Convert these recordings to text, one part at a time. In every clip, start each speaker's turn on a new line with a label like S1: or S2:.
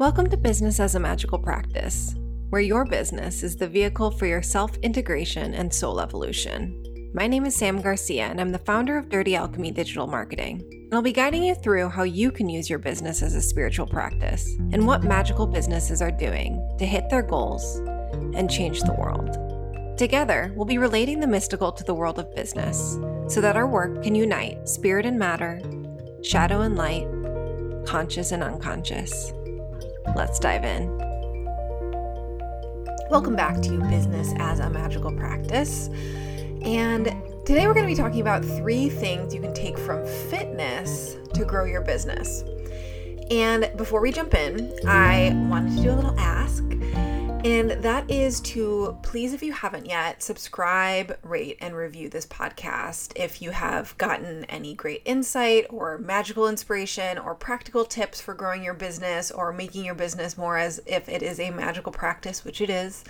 S1: Welcome to Business as a Magical Practice, where your business is the vehicle for your self integration and soul evolution. My name is Sam Garcia, and I'm the founder of Dirty Alchemy Digital Marketing. And I'll be guiding you through how you can use your business as a spiritual practice and what magical businesses are doing to hit their goals and change the world. Together, we'll be relating the mystical to the world of business so that our work can unite spirit and matter, shadow and light, conscious and unconscious. Let's dive in. Welcome back to Business as a Magical Practice. And today we're going to be talking about three things you can take from fitness to grow your business. And before we jump in, I wanted to do a little ask and that is to please, if you haven't yet, subscribe, rate, and review this podcast. If you have gotten any great insight or magical inspiration or practical tips for growing your business or making your business more as if it is a magical practice, which it is,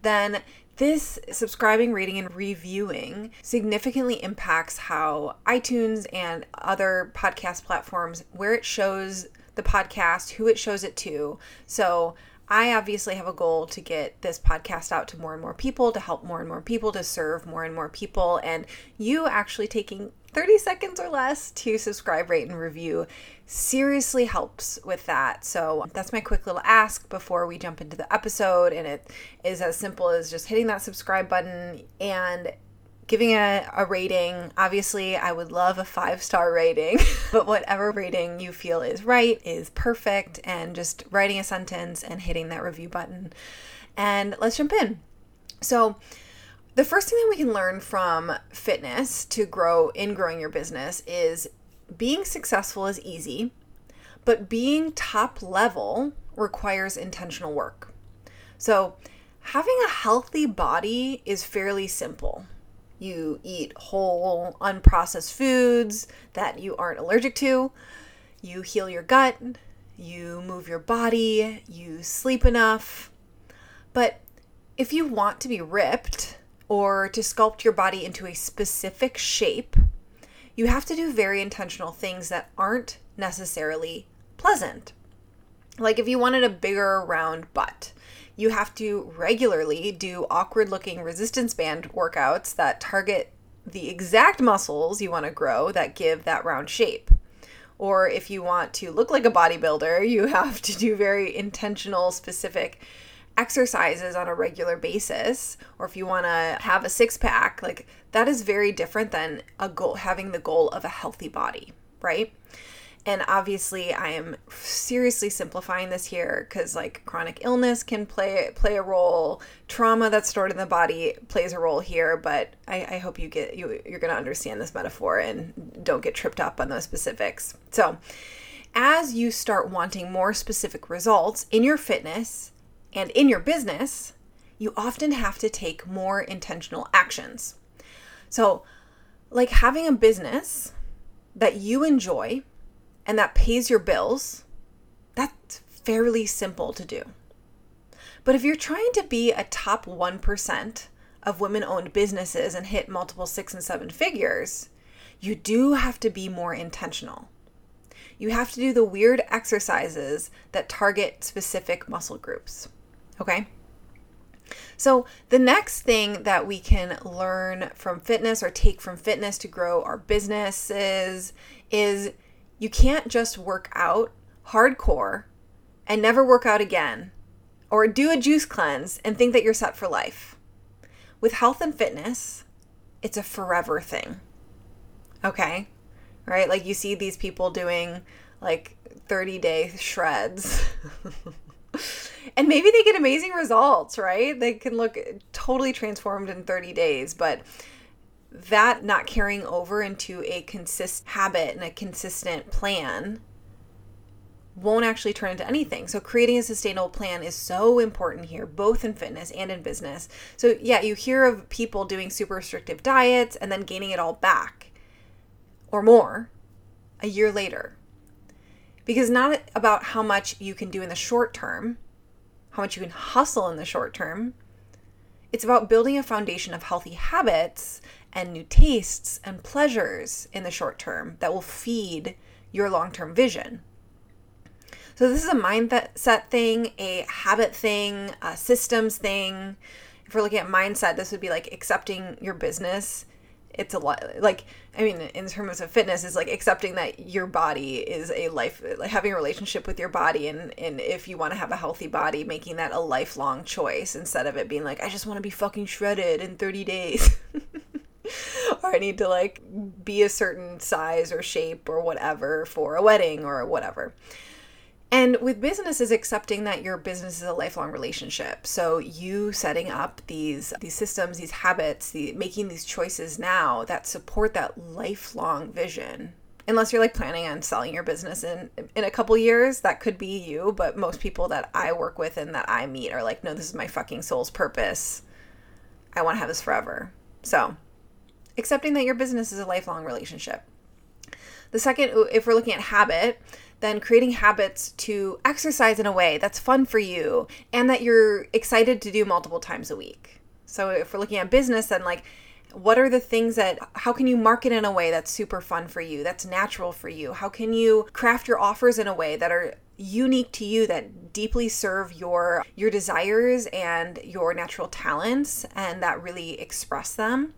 S1: then this subscribing, rating, and reviewing significantly impacts how iTunes and other podcast platforms, where it shows the podcast, who it shows it to. So, I obviously have a goal to get this podcast out to more and more people, to help more and more people, to serve more and more people. And you actually taking 30 seconds or less to subscribe, rate, and review seriously helps with that. So that's my quick little ask before we jump into the episode. And it is as simple as just hitting that subscribe button and giving a, a rating. Obviously, I would love a five star rating, but whatever rating you feel is right is perfect. And just writing a sentence and hitting that review button. And let's jump in. So, the first thing that we can learn from fitness to grow in growing your business is being successful is easy, but being top level requires intentional work. So, having a healthy body is fairly simple you eat whole, unprocessed foods that you aren't allergic to, you heal your gut, you move your body, you sleep enough. But if you want to be ripped or to sculpt your body into a specific shape, you have to do very intentional things that aren't necessarily pleasant. Like if you wanted a bigger round butt, you have to regularly do awkward looking resistance band workouts that target the exact muscles you want to grow that give that round shape. Or if you want to look like a bodybuilder, you have to do very intentional, specific exercises on a regular basis. Or if you want to have a six pack, like that is very different than a goal, having the goal of a healthy body, right? And obviously i am seriously simplifying this here because like chronic illness can play play a role. Trauma that's stored in the body plays a role here but i, I hope you get you, you're going to understand this metaphor and don't get tripped up on those specifics. So as you start wanting more specific results in your fitness and in your business you often have to take more intentional actions. So like having a business that you enjoy and that pays your bills, that's fairly simple to do. But if you're trying to be a top 1% of women owned businesses and hit multiple six and seven figures, you do have to be more intentional. You have to do the weird exercises that target specific muscle groups. Okay? So, the next thing that we can learn from fitness or take from fitness to grow our businesses is you can't just work out hardcore and never work out again or do a juice cleanse and think that you're set for life. With health and fitness, it's a forever thing. Okay? Right? Like you see these people doing like 30 day shreds. and maybe they get amazing results, right? They can look totally transformed in 30 days, but that not carrying over into a consistent habit and a consistent plan won't actually turn into anything. So creating a sustainable plan is so important here, both in fitness and in business. So yeah, you hear of people doing super restrictive diets and then gaining it all back or more a year later. Because not about how much you can do in the short term, how much you can hustle in the short term. It's about building a foundation of healthy habits and new tastes and pleasures in the short term that will feed your long term vision. So, this is a mindset thing, a habit thing, a systems thing. If we're looking at mindset, this would be like accepting your business it's a lot like i mean in terms of fitness is like accepting that your body is a life like having a relationship with your body and and if you want to have a healthy body making that a lifelong choice instead of it being like i just want to be fucking shredded in 30 days i need to like be a certain size or shape or whatever for a wedding or whatever and with business is accepting that your business is a lifelong relationship. So you setting up these these systems, these habits, the making these choices now that support that lifelong vision. Unless you're like planning on selling your business in in a couple years, that could be you, but most people that I work with and that I meet are like, "No, this is my fucking soul's purpose. I want to have this forever." So, accepting that your business is a lifelong relationship. The second, if we're looking at habit, then creating habits to exercise in a way that's fun for you and that you're excited to do multiple times a week. So if we're looking at business, then like, what are the things that how can you market in a way that's super fun for you that's natural for you how can you craft your offers in a way that are unique to you that deeply serve your your desires and your natural talents and that really express them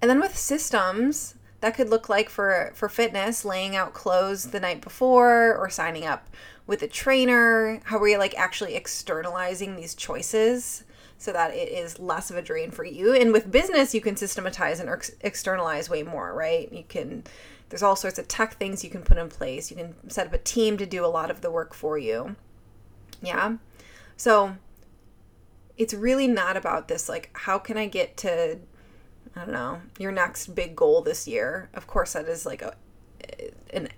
S1: and then with systems that could look like for for fitness laying out clothes the night before or signing up with a trainer. How are you like actually externalizing these choices so that it is less of a drain for you? And with business you can systematize and ex- externalize way more right? You can there's all sorts of tech things you can put in place. You can set up a team to do a lot of the work for you. Yeah. So it's really not about this like how can i get to I don't know, your next big goal this year. Of course, that is like a, an,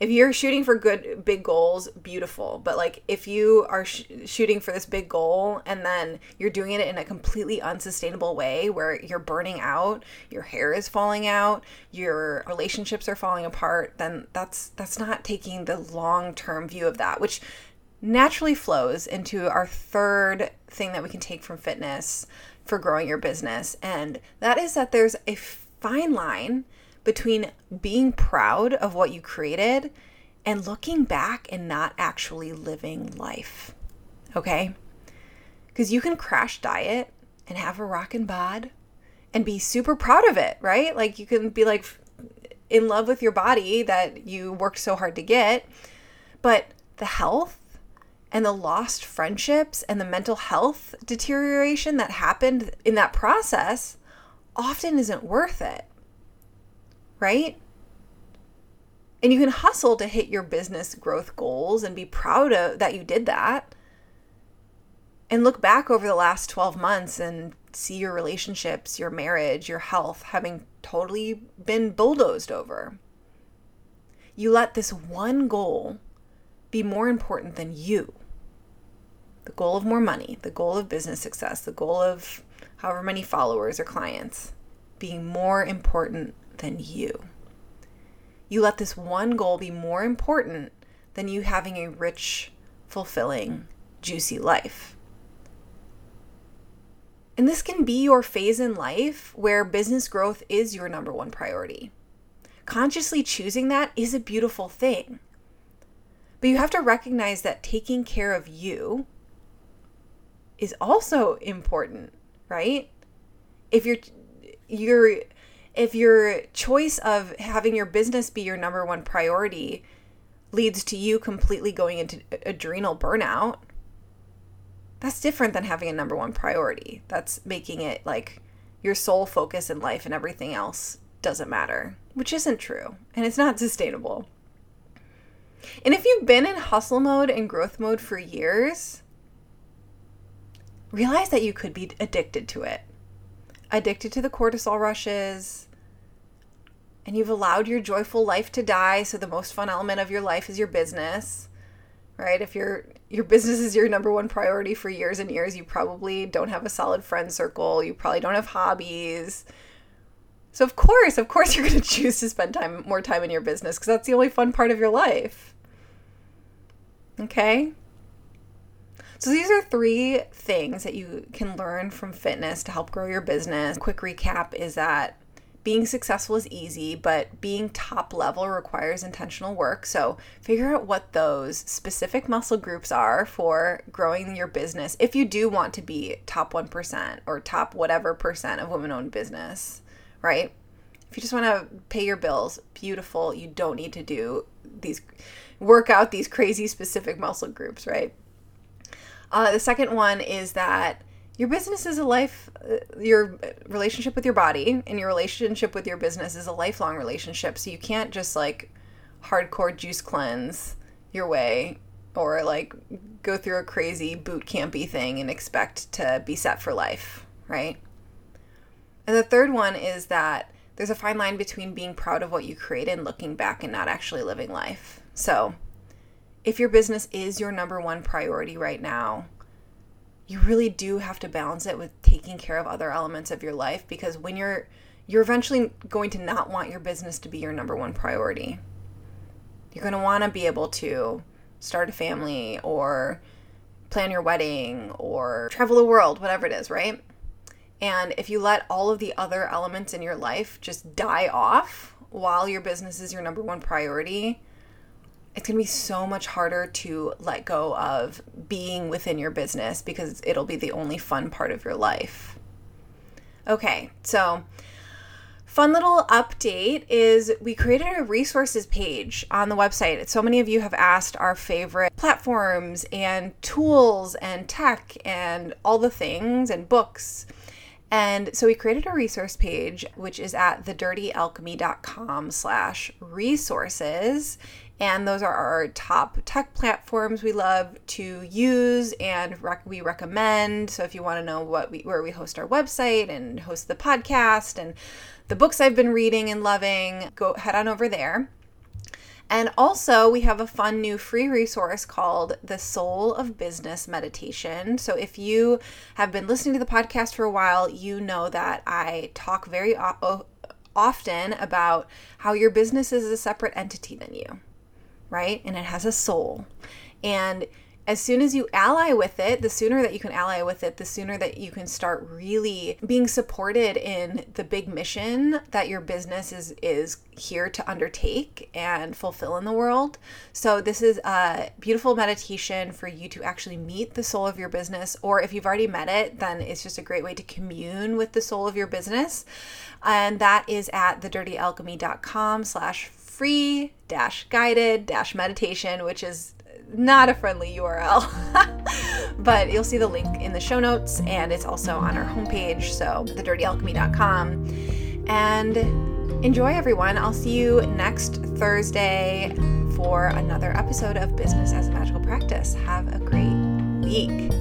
S1: if you're shooting for good big goals, beautiful. But like if you are sh- shooting for this big goal and then you're doing it in a completely unsustainable way where you're burning out, your hair is falling out, your relationships are falling apart, then that's that's not taking the long-term view of that, which naturally flows into our third thing that we can take from fitness for growing your business. And that is that there's a fine line between being proud of what you created and looking back and not actually living life. Okay? Because you can crash diet and have a rockin' bod and be super proud of it, right? Like you can be like in love with your body that you worked so hard to get. But the health and the lost friendships and the mental health deterioration that happened in that process often isn't worth it. Right? And you can hustle to hit your business growth goals and be proud of that you did that. And look back over the last 12 months and see your relationships, your marriage, your health having totally been bulldozed over. You let this one goal be more important than you the goal of more money, the goal of business success, the goal of however many followers or clients being more important than you. You let this one goal be more important than you having a rich, fulfilling, juicy life. And this can be your phase in life where business growth is your number one priority. Consciously choosing that is a beautiful thing. But you have to recognize that taking care of you is also important, right? If your your if your choice of having your business be your number one priority leads to you completely going into adrenal burnout, that's different than having a number one priority. That's making it like your sole focus in life and everything else doesn't matter, which isn't true and it's not sustainable. And if you've been in hustle mode and growth mode for years, realize that you could be addicted to it. Addicted to the cortisol rushes, and you've allowed your joyful life to die, so the most fun element of your life is your business. Right? If your your business is your number one priority for years and years, you probably don't have a solid friend circle, you probably don't have hobbies. So of course, of course you're going to choose to spend time more time in your business because that's the only fun part of your life. Okay? So these are three things that you can learn from fitness to help grow your business. Quick recap is that being successful is easy, but being top level requires intentional work. So figure out what those specific muscle groups are for growing your business if you do want to be top 1% or top whatever percent of women owned business, right? If you just want to pay your bills, beautiful. You don't need to do these, work out these crazy specific muscle groups, right? Uh, the second one is that your business is a life uh, your relationship with your body and your relationship with your business is a lifelong relationship. So you can't just like hardcore juice cleanse your way or like go through a crazy boot campy thing and expect to be set for life right? And the third one is that there's a fine line between being proud of what you create and looking back and not actually living life. So if your business is your number one priority right now you really do have to balance it with taking care of other elements of your life because when you're you're eventually going to not want your business to be your number one priority. You're going to want to be able to start a family or plan your wedding or travel the world, whatever it is, right? And if you let all of the other elements in your life just die off while your business is your number one priority, it's going to be so much harder to let go of being within your business because it'll be the only fun part of your life. Okay, so fun little update is we created a resources page on the website. So many of you have asked our favorite platforms and tools and tech and all the things and books. And so we created a resource page, which is at thedirtyalchemy.com slash resources. And those are our top tech platforms we love to use and rec- we recommend. So if you want to know what we, where we host our website and host the podcast and the books I've been reading and loving, go head on over there. And also, we have a fun new free resource called The Soul of Business Meditation. So, if you have been listening to the podcast for a while, you know that I talk very often about how your business is a separate entity than you right? And it has a soul. And as soon as you ally with it, the sooner that you can ally with it, the sooner that you can start really being supported in the big mission that your business is is here to undertake and fulfill in the world. So this is a beautiful meditation for you to actually meet the soul of your business or if you've already met it, then it's just a great way to commune with the soul of your business. And that is at thedirtyalchemy.com slash free dash guided dash meditation, which is not a friendly URL. but you'll see the link in the show notes and it's also on our homepage, so thedirtyalchemy.com. And enjoy, everyone. I'll see you next Thursday for another episode of Business as a Magical Practice. Have a great week.